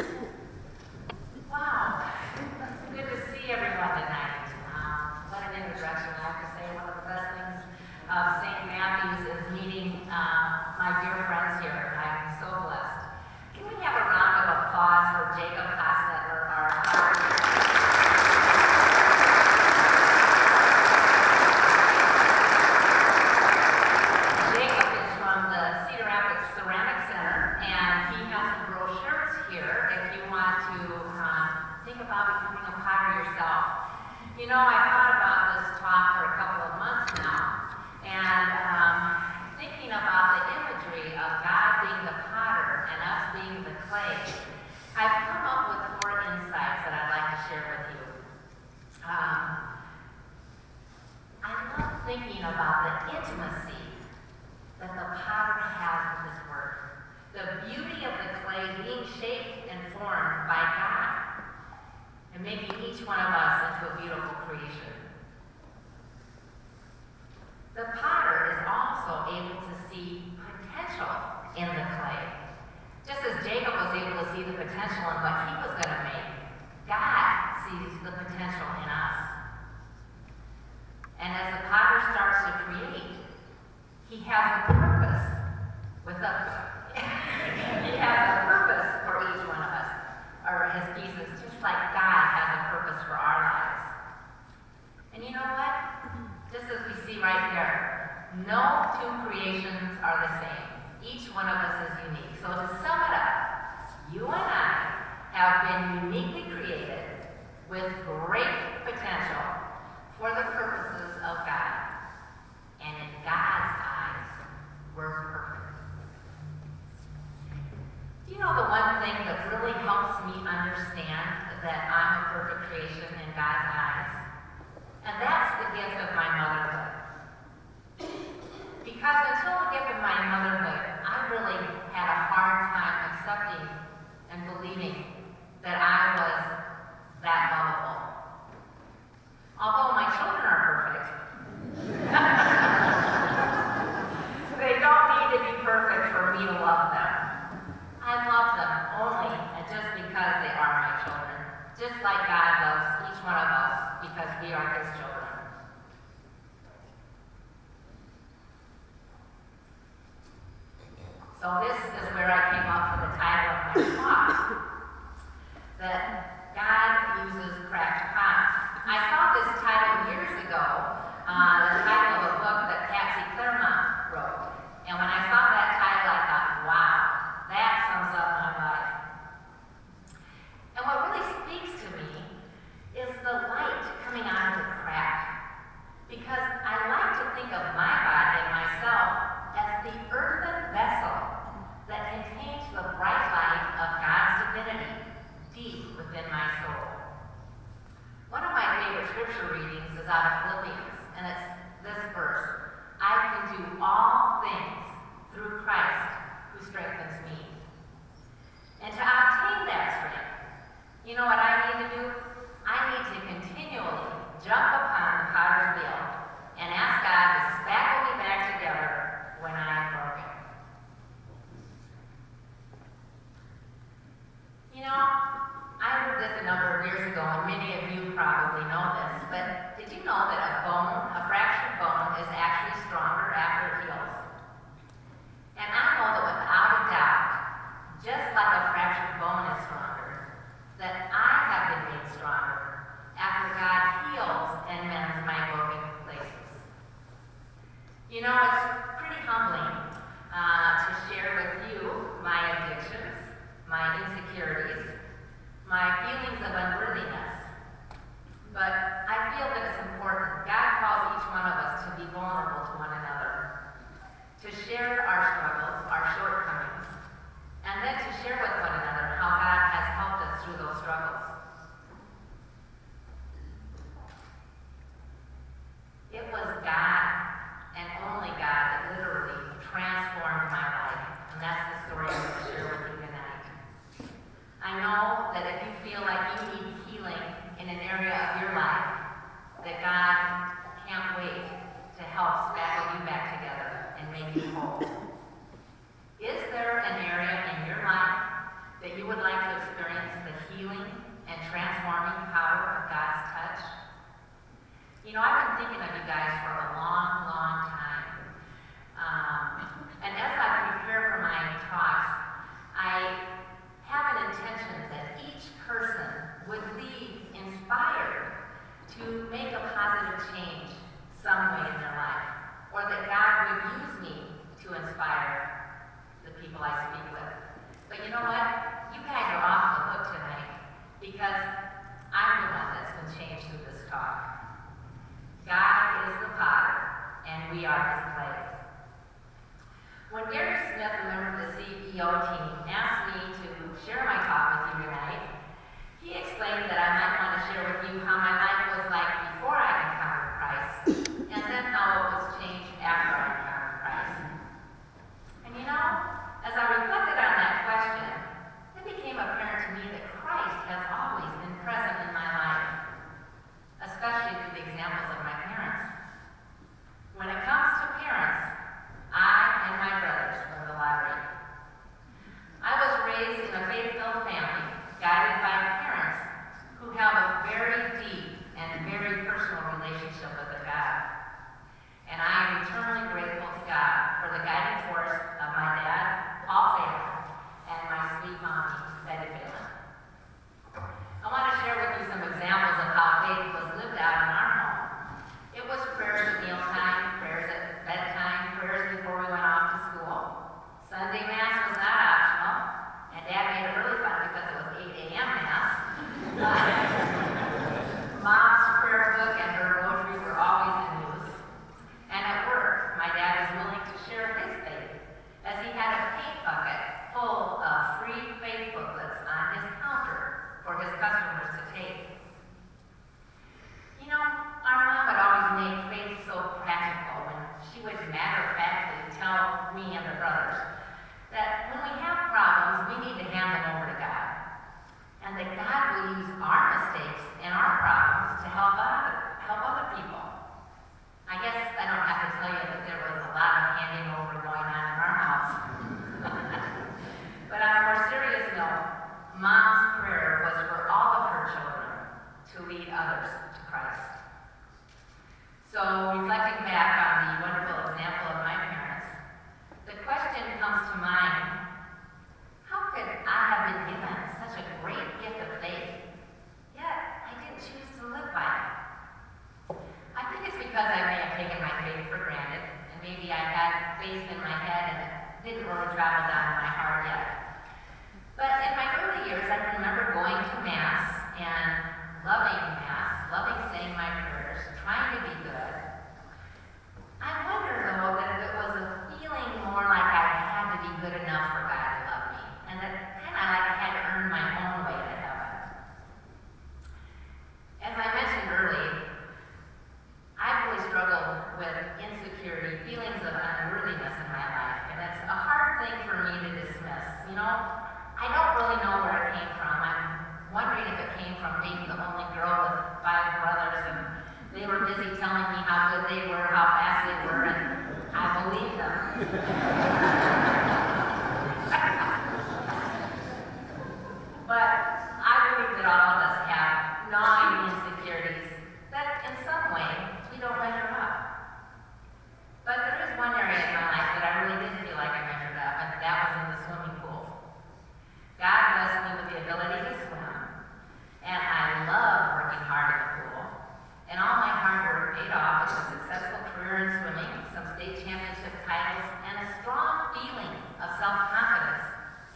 congregations are the same. Each one of us is unique. So to sum it up, you and I have been uniquely created with great potential for the purposes of God. And in God's eyes, we're perfect. Do you know the one thing that really helps me understand that I'm a perfect creation in God's histórias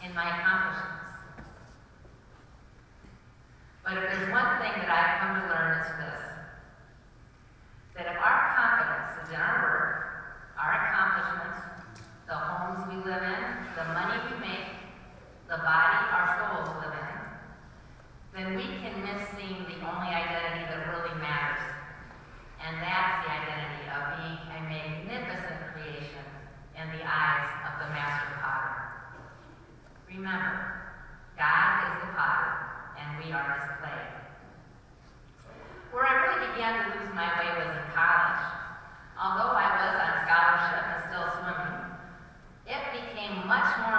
in my accomplishments. But if there's one thing that I've come to learn is this, that if our confidence is in our work, our accomplishments, the homes we live in, the money we make, the body our souls live in, then we can miss seeing the only identity that really matters. And that's the identity of being a magnificent creation in the eyes of the Master. Remember, God is the potter, and we are his clay. Where I really began to lose my way was in college. Although I was on scholarship and still swimming, it became much more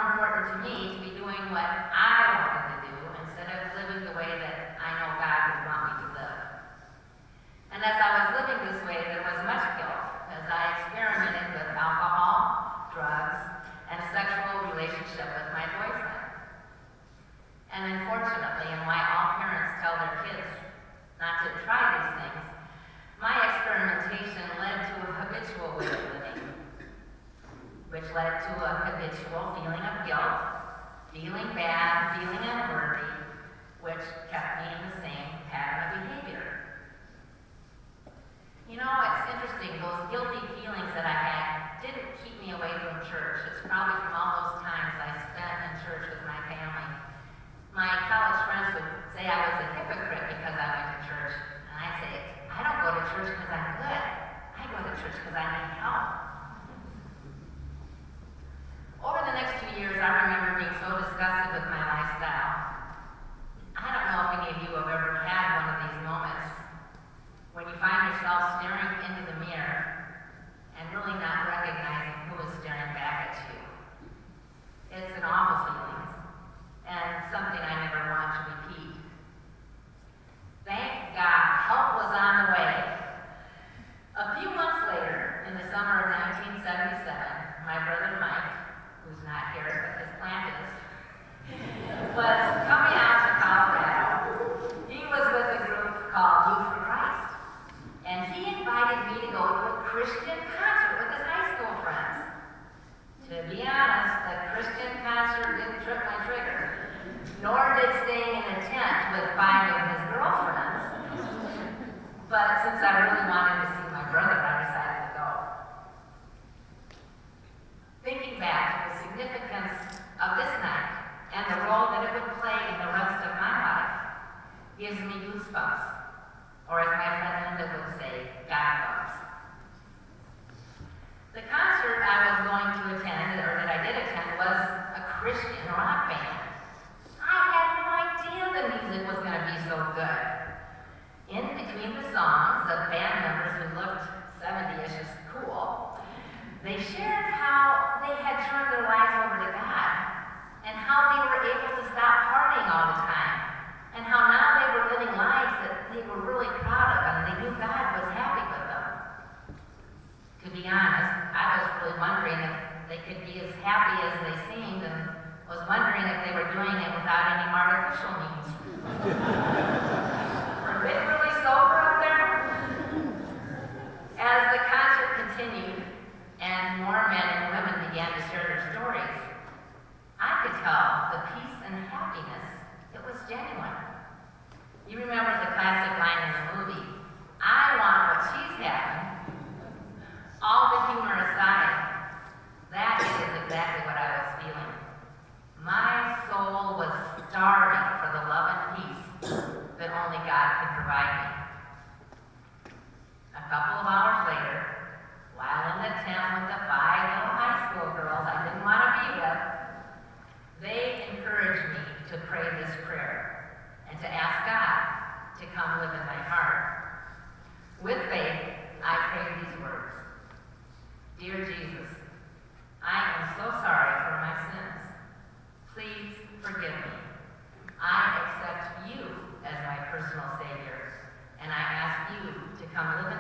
led to a habitual feeling of guilt, feeling bad, feeling unworthy, which kept me in the same pattern of behavior. You know, it's interesting, those guilty feelings that I had didn't keep me away from church. It's probably from all those times I spent in church with my family. My college friends would say I was a hypocrite because I went to church. And I'd say, I don't go to church because I'm good. I go to church because I need help. Over the next two years, I remember being so disgusted with my lifestyle. I don't know if any of you have ever had one of these moments when you find yourself staring into the mirror and really not recognizing who is staring back at you. It's an awful feeling and something I never want to repeat. Thank God, help was on the way. A few months later, in the summer of 1977, my brother Mike, who's not here, but his plant is, was coming out to Colorado. He was with a group called Youth for Christ. And he invited me to go to a Christian concert with his high school friends. To be honest, the Christian concert didn't trip my trigger, nor did staying in a tent with five of his girlfriends. But since I really wanted to see my brother, I decided to go. Thinking back to the significance of this night and the role that it would play in the rest of my life gives me goosebumps, or as my friend Linda would say, God bumps. The concert I was going to attend, or that I did attend, was a Christian rock band. I had no idea the music was going to be so good. In between the songs, the band members who looked 70-ish as cool, they shared how they had turned their lives over to God and how they were able to stop partying all the time and how now they were living lives that they were really proud of and they knew God was happy with them. To be honest, I was really wondering if they could be as happy as they seemed and was wondering if they were doing it without any artificial means. As the concert continued and more men and women began to share their stories, I could tell the peace and happiness, it was genuine. You remember the classic line in the movie, I want what she's having. All the humor aside, that is exactly what I was feeling. My soul was starving for the love and peace that only God could provide me. A couple of hours later, while in the tent with the five little high school girls I didn't want to be with, they encouraged me to pray this prayer and to ask God to come live in my heart. With faith, I prayed these words. Dear Jesus, I am so sorry for my sins. Please forgive me. I accept you as my personal Savior, and I ask you to come live in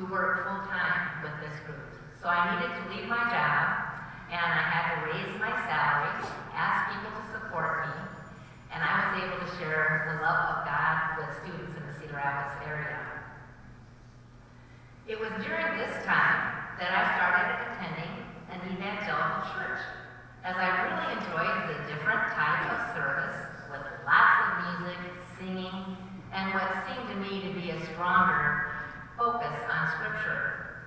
to work full time with this group. So I needed to leave my job and I had to raise my salary, ask people to support me, and I was able to share the love of God with students in the Cedar Rapids area. It was during this time that I started attending an evangelical church, as I really enjoyed the different type of service with lots of music, singing, and what seemed to me to be a stronger focus on Scripture.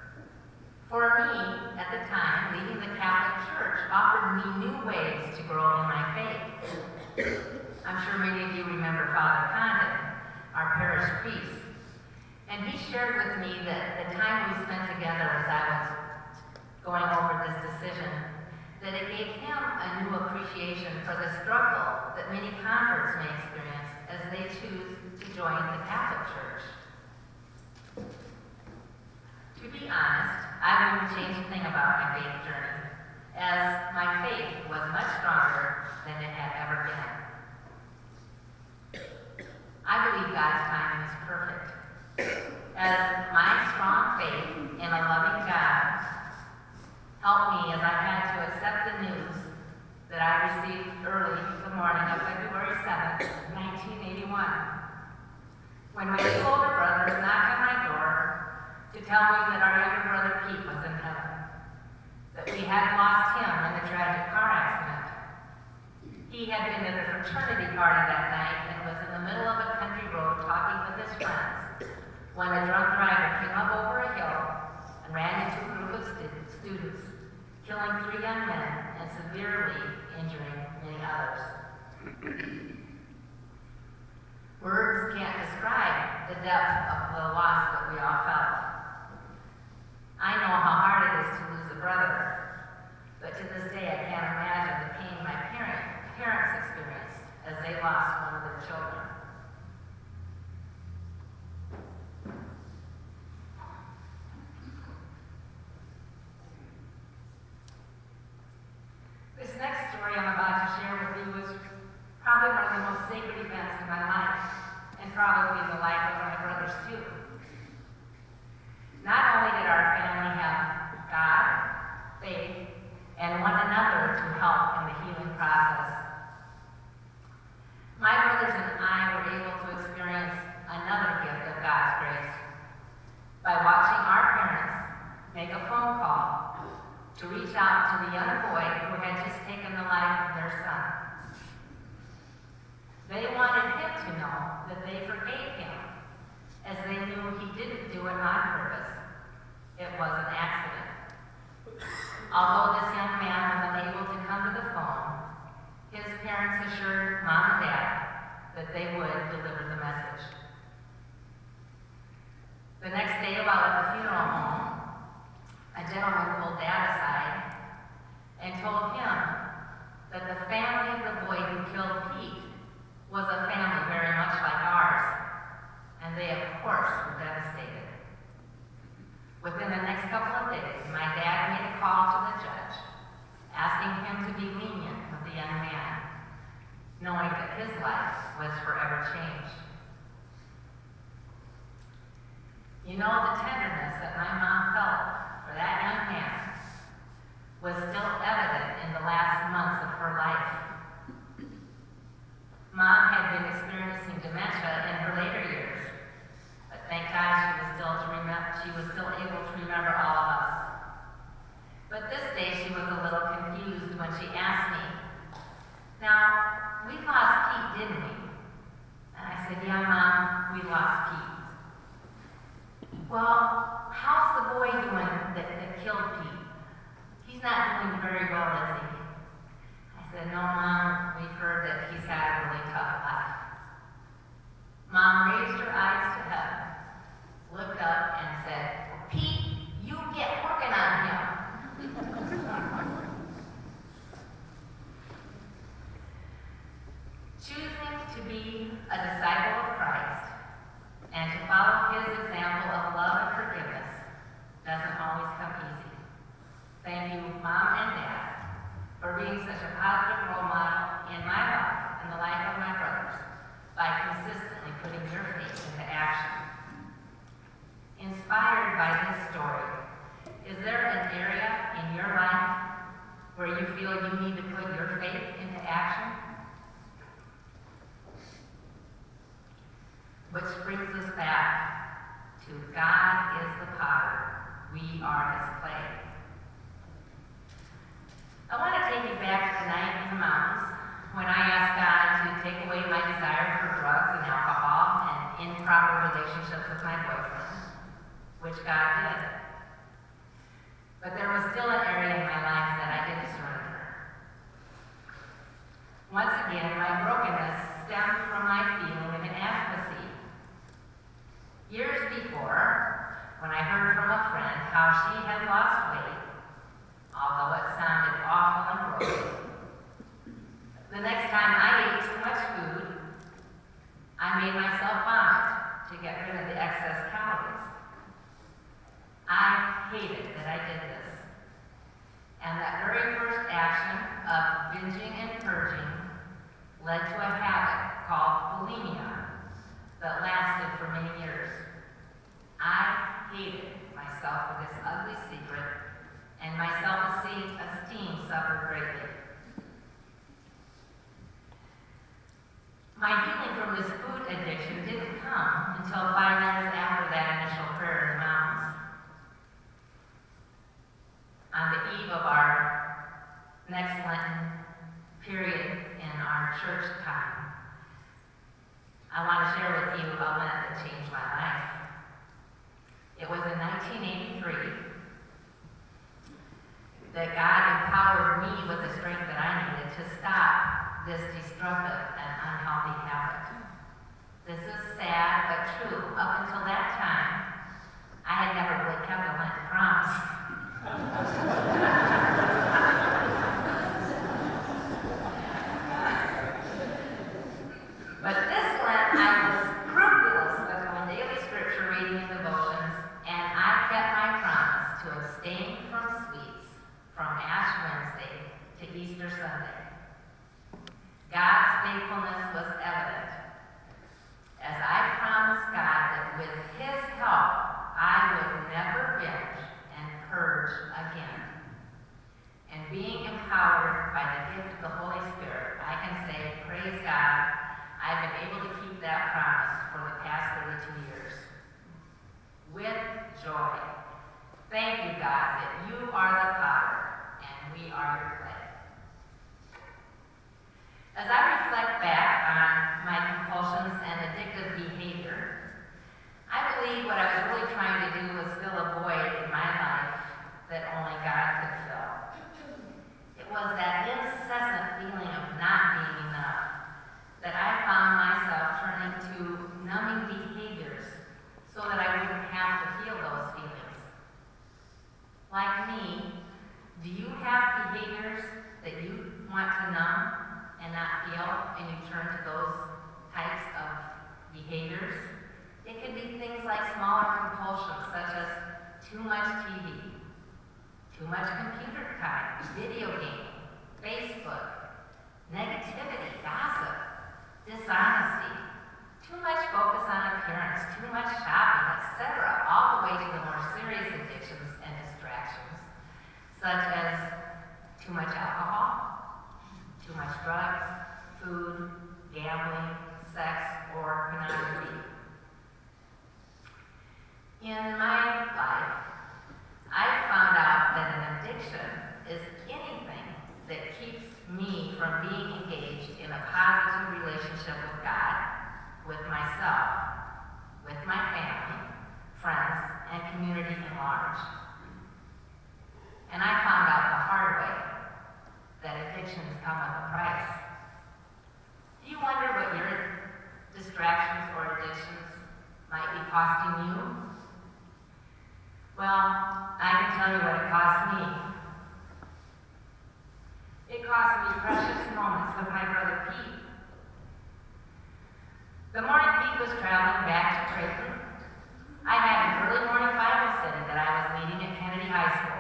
For me, at the time, leaving the Catholic Church offered me new ways to grow in my faith. I'm sure many of you remember Father Condon, our parish priest. And he shared with me that the time we spent together as I was going over this decision, that it gave him a new appreciation for the struggle that many converts may experience as they choose to join the Catholic Church. To be honest, I wouldn't change a thing about my faith journey, as my faith was much stronger than it had ever been. I believe God's timing is perfect. As my strong faith in a loving God helped me as I had to accept the news that I received early the morning of February 7th, 1981. When my older brothers knocked on my door to tell me that our younger brother Pete was in heaven, that we had lost him in the tragic car accident. He had been at a fraternity party that night and was in the middle of a country road talking with his friends when a drunk driver came up over a hill and ran into a group of stu students, killing three young men and severely injuring many others. Words can't describe the depth of the loss that we all felt. I know how hard it is to lose a brother, but to this day I can't imagine the pain my parent, parents experienced as they lost one of their children. This next story I'm about to share with you is probably one of the most sacred events in my life, and probably the life of my brothers too. Not only did our family have God, faith, and one another to help in the healing process, my brothers and I were able to experience another gift of God's grace by watching our parents make a phone call to reach out to the young boy who had just taken the life of their son. They wanted him to know that they forgave him, as they knew he didn't do it on purpose. It was an accident. Although this young man Choosing to be a disciple of Christ and to follow his example of love and forgiveness doesn't always come easy. Thank you, Mom and Dad, for being such a positive role model in my life and the life of my brothers by consistently putting your faith into action. Inspired by this story, is there an area in your life where you feel you need to put your faith into action? Which brings us back to God is the potter, we are his clay. I want to take you back to the night in the mountains when I asked God to take away my desire for drugs and alcohol and improper relationships with my boyfriend, which God did. But there was still an area in my life that I didn't surrender. Once again, my brokenness stemmed from my feeling of inadequacy. Years before, when I heard from a friend how she had lost weight, although it sounded awful and gross, the next time I ate too much food, I made myself vomit to get rid of the excess calories. I hated that I did this. And that very first action of binging and purging led to a habit called bulimia And I found out the hard way that addictions come with a price. Do you wonder what your distractions or addictions might be costing you? Well, I can tell you what it cost me. It cost me precious moments with my brother Pete. The morning Pete was traveling back to Creighton, I had an early morning Bible study that I was leading at Kennedy High School.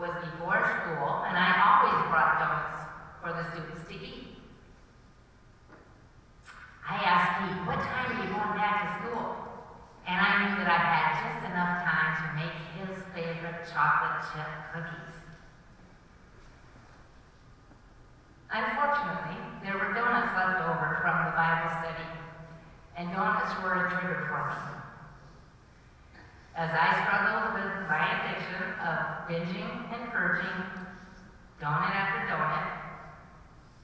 Was before school, and I always brought donuts for the students to eat. I asked Pete, what time are you going back to school? And I knew that I had just enough time to make his favorite chocolate chip cookies. Unfortunately, there were donuts left over from the Bible study, and donuts were a trigger for me. As I struggled with my addiction of binging and purging, donut after donut,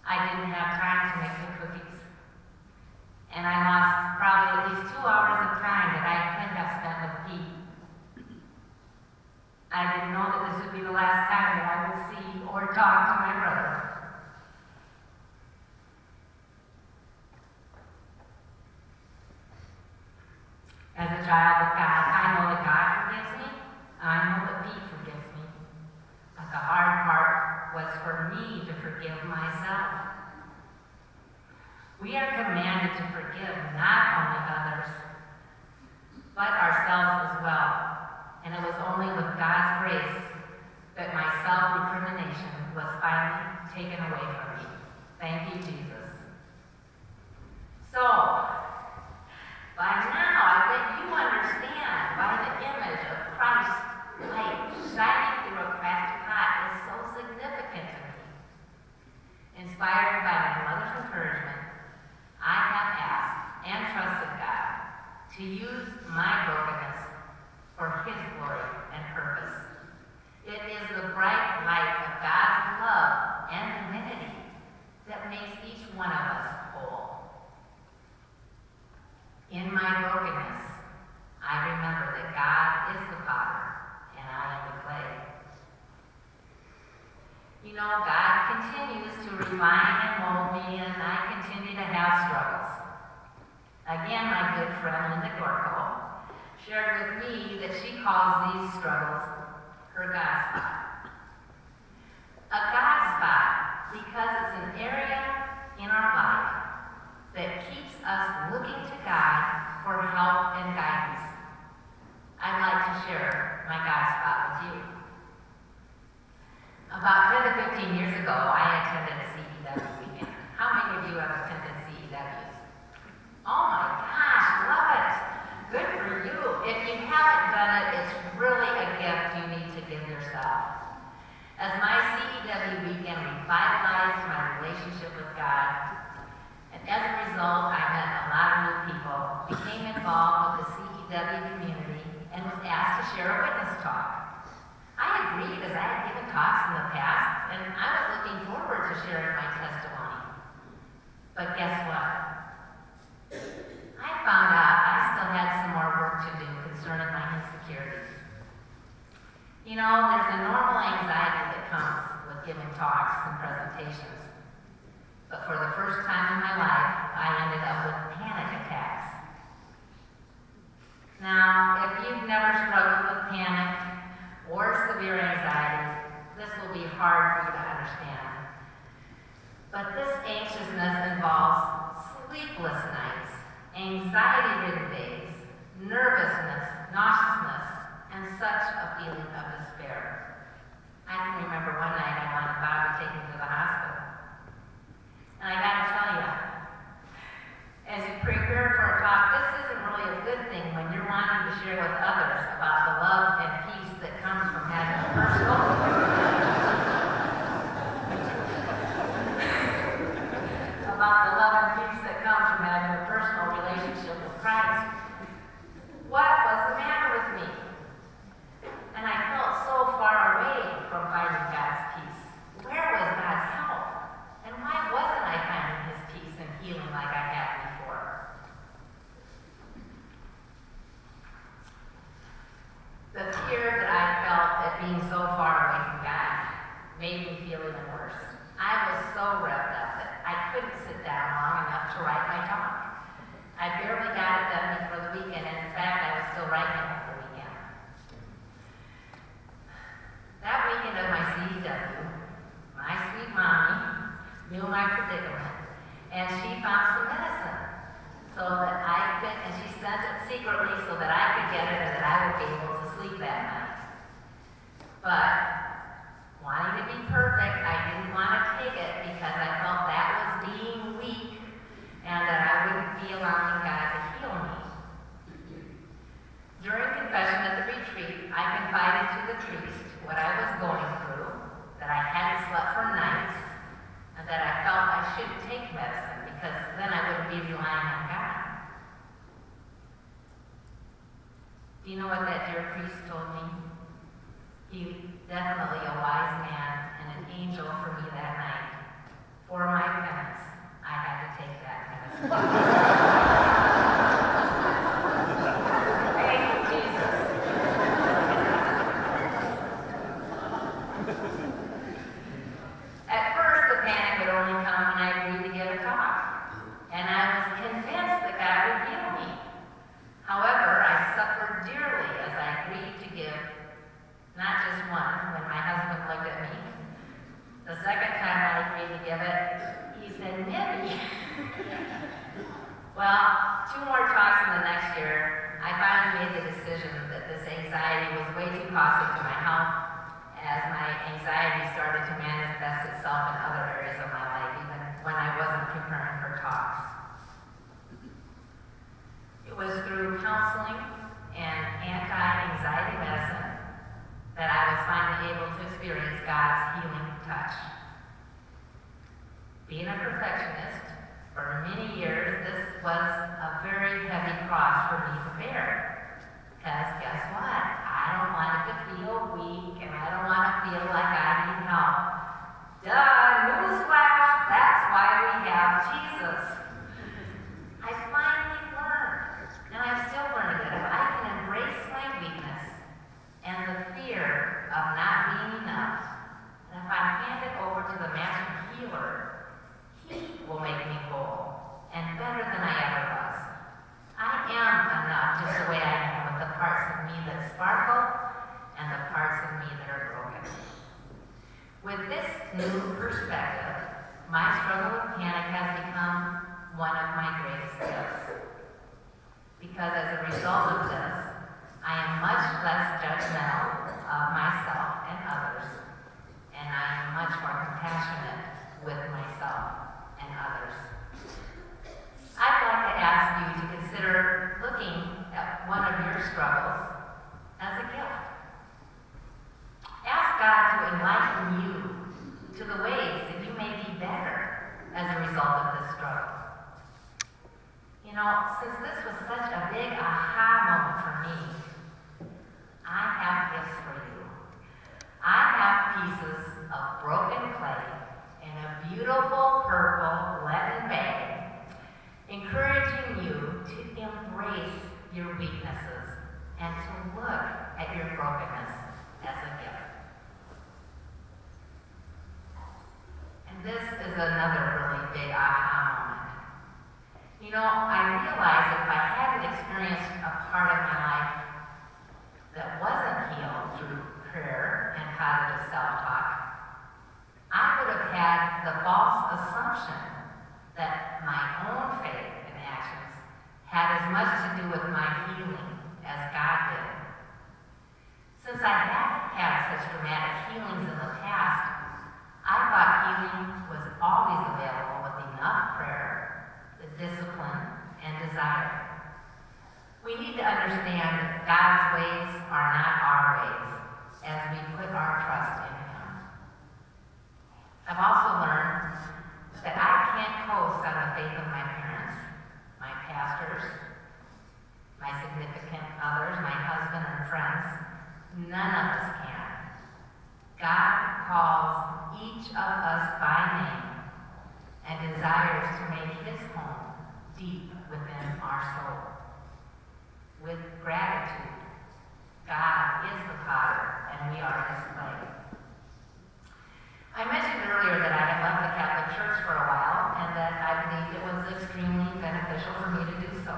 I didn't have time to make the cookies. And I lost probably at least two hours of time that I could have spent with Pete. I didn't know that this would be the last time that I would see or talk to my brother. As a child of God, I know that God forgives me. I know that He forgives me. But the hard part was for me to forgive myself. We are commanded to forgive not only others, but ourselves as well. And it was only with God's grace that my self recrimination was finally taken away from me. Thank you, Jesus. So, by now, I bet you understand why the image of Christ's light shining through a cracked pot is so significant to me. Inspired by my mother's encouragement, I have asked and trusted God to use my brokenness for His glory and purpose. It is the bright light of God's love and divinity that makes each one of us whole. In my brokenness, I remember that God is the potter and I am the clay. You know, God continues to refine and mold me, and I continue to have struggles. Again, my good friend Linda Gorko shared with me that she calls these struggles her God spot. A God spot because it's an area in our life that keeps us looking to God for help and guidance. I'd like to share my God spot with you. About 10 to 15 years ago, I attended a and the parts of me that are broken. With this new perspective, my struggle with panic has become one of my greatest gifts. Because as a result of this, I am much less judgmental of myself and others, and I am much more compassionate with myself and others. I'd like to ask you to consider looking at one of your struggles as a gift. Ask God to enlighten you to the ways that you may be better as a result of this struggle. You know, since this was such a big aha moment for me, I have gifts for you. I have pieces of broken clay in a beautiful purple leaden bag, encouraging you to embrace your weaknesses and to look at your brokenness as a gift. And this is another really big aha moment. You know, I realized if I hadn't experienced a part of my life that wasn't healed through prayer and positive self-talk, I would have had the false assumption that my own faith and actions had as much to do with my healing as God did. Since I had had such dramatic healings in the past, I thought healing was always available with enough prayer, the discipline, and desire. We need to understand that God's ways are not our ways as we put our trust in Him. I've also learned that I can't coast on the faith of my parents, my pastors, my significant others, my husband and friends. None of us can. God calls each of us by name and desires to make His home deep within our soul. With gratitude, God is the potter and we are His clay. I mentioned earlier that I had left the Catholic Church for a while and that I believed it was extremely beneficial for me to do so.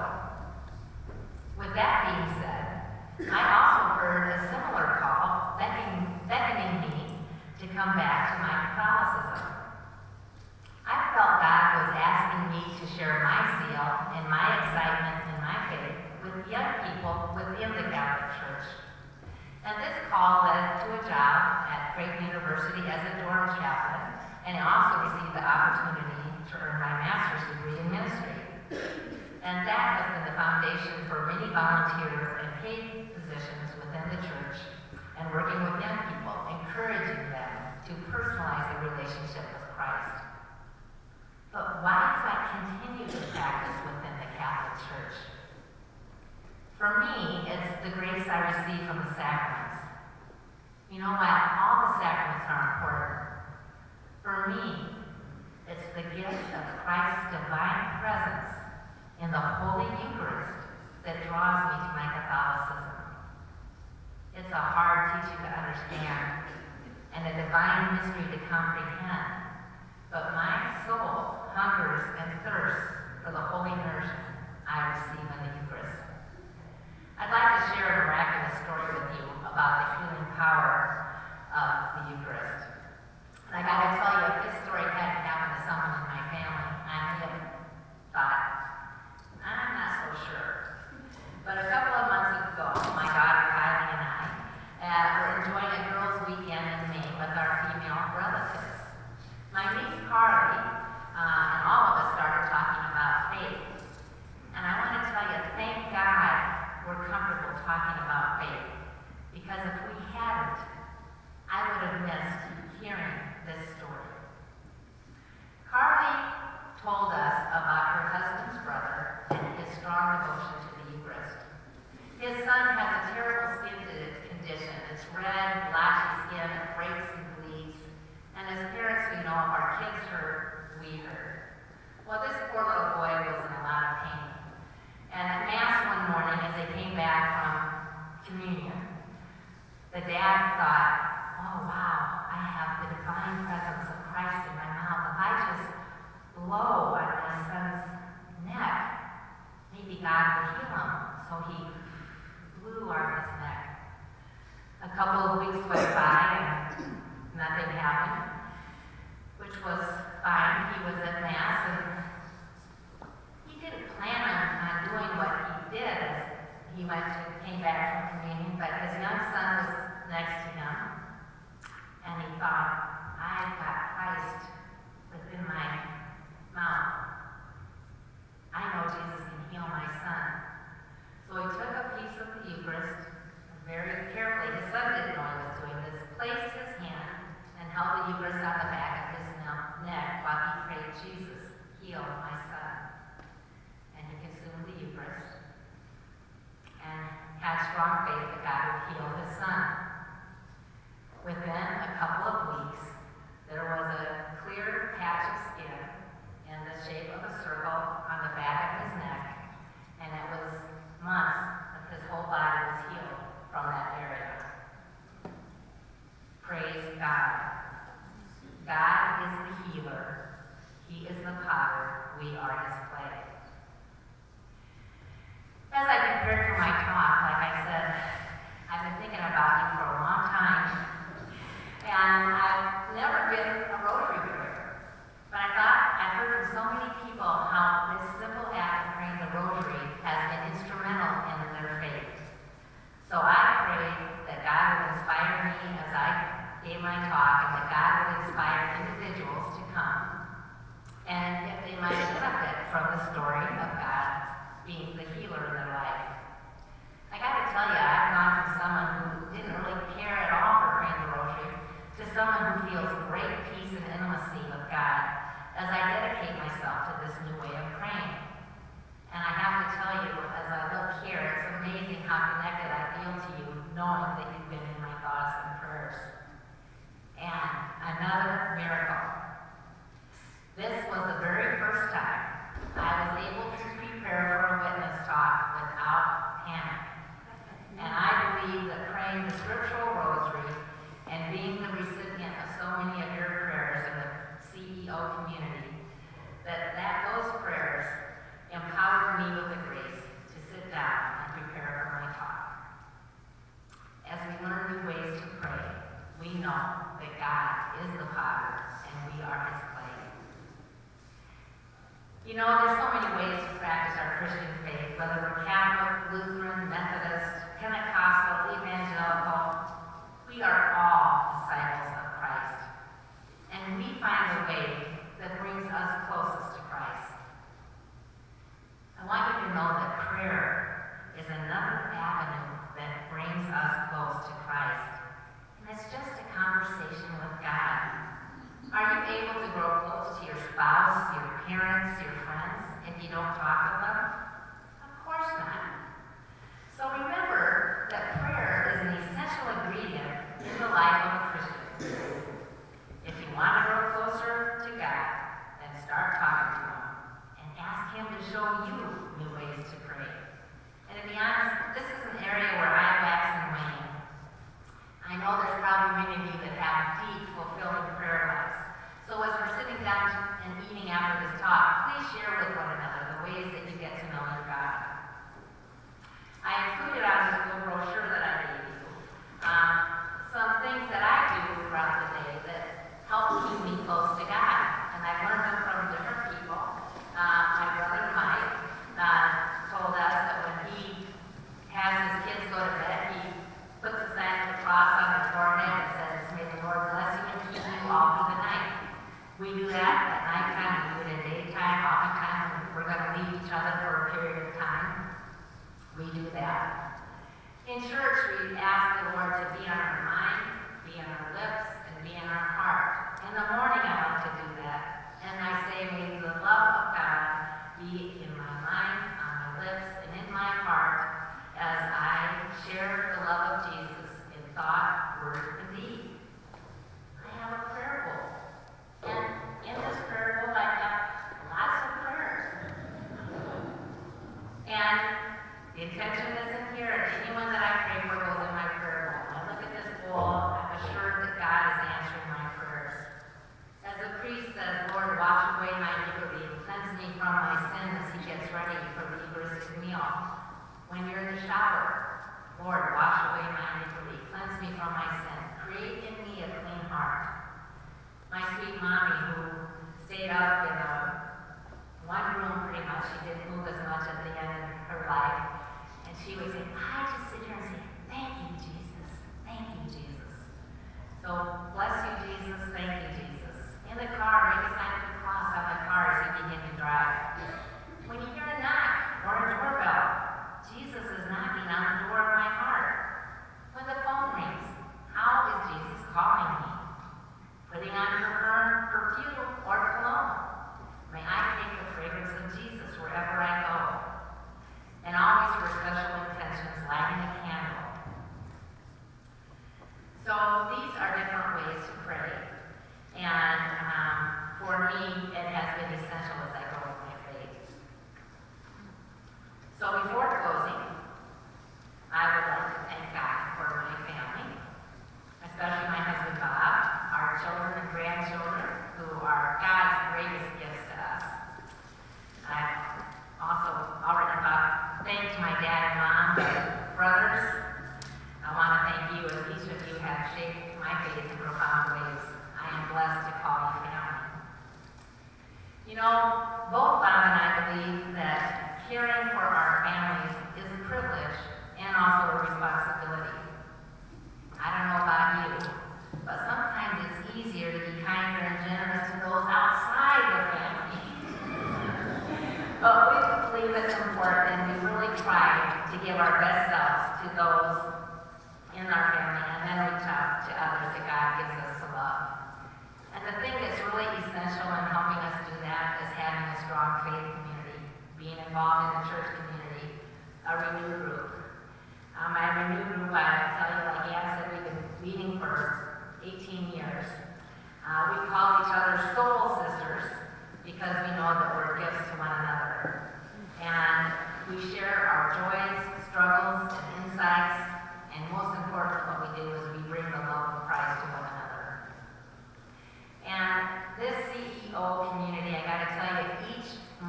With that being said, I also heard a similar call beckoning, beckoning me to come back to my Catholicism. I asking me to share my zeal and my excitement and my faith with young people within the Catholic Church. And this call led to a job at Creighton University as a dorm chaplain, and I also received the opportunity to earn my master's degree in ministry. And that has been the foundation for many volunteer and paid positions within the church and working with young people, encouraging them to personalize their relationship my talk, like I said, I've been thinking about you for a long time. And I've never been a rosary prayer. But I thought I've heard from so many people how this simple act of praying the rosary has been instrumental in their faith. So I prayed that God would inspire me as I gave my talk and that God would inspire individuals to come and if they might benefit from the story of God being the healer in tell you, I've gone from someone who didn't really care at all for praying rosary to someone who feels great peace and intimacy with God as I dedicate myself to this new way of praying. And I have to tell you, as I look here, it's amazing how connected I feel to you, knowing that you've been in my thoughts and prayers. And another miracle. This was the very first time I was able to prepare for the scriptural rosary and being the recipient of so many of your prayers in the CEO community that, that those prayers empowered me with the grace to sit down and prepare for my talk. As we learn new ways to pray, we know that God is the power and we are his clay. You know, there's so many ways to practice our Christian faith, whether we're Catholic, Lutheran, Methodist, Pentecostal, Lord, wash away my iniquity, cleanse me from my sin, create in me a clean heart. My sweet mommy, who stayed up in a one room pretty much, she didn't move as much at the end of her life, and she would say, I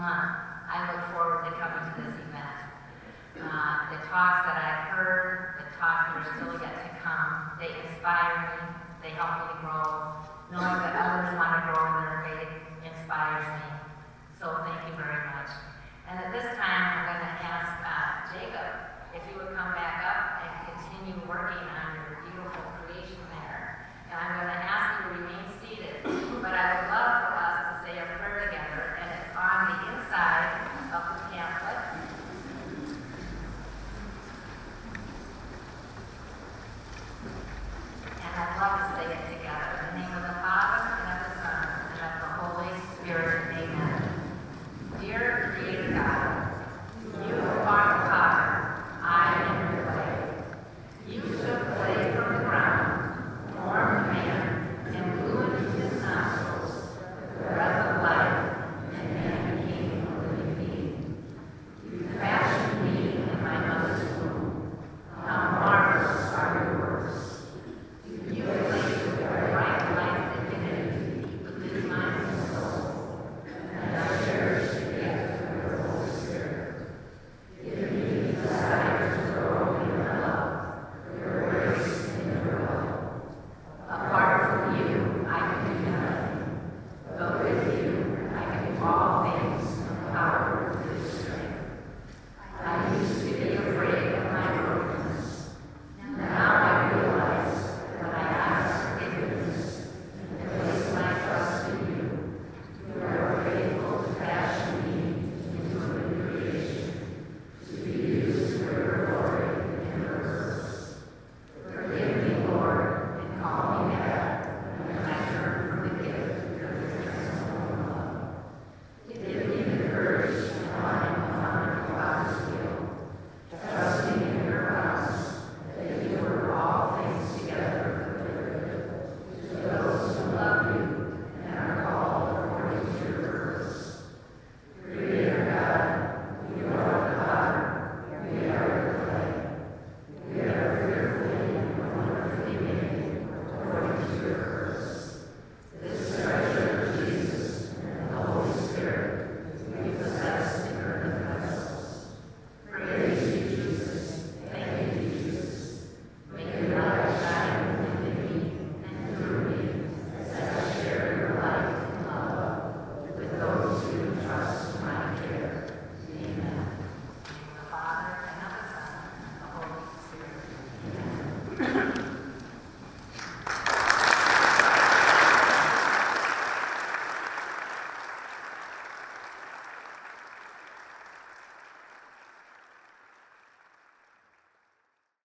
I look forward to coming to this event. Uh, the talks that I've heard, the talks that are still yet to come, they inspire me, they help me to grow. Knowing that others want to grow in their faith inspires me. So thank you very much. And at this time, I'm going to ask uh, Jacob if you would come back up and continue working on your beautiful creation there. And I'm going to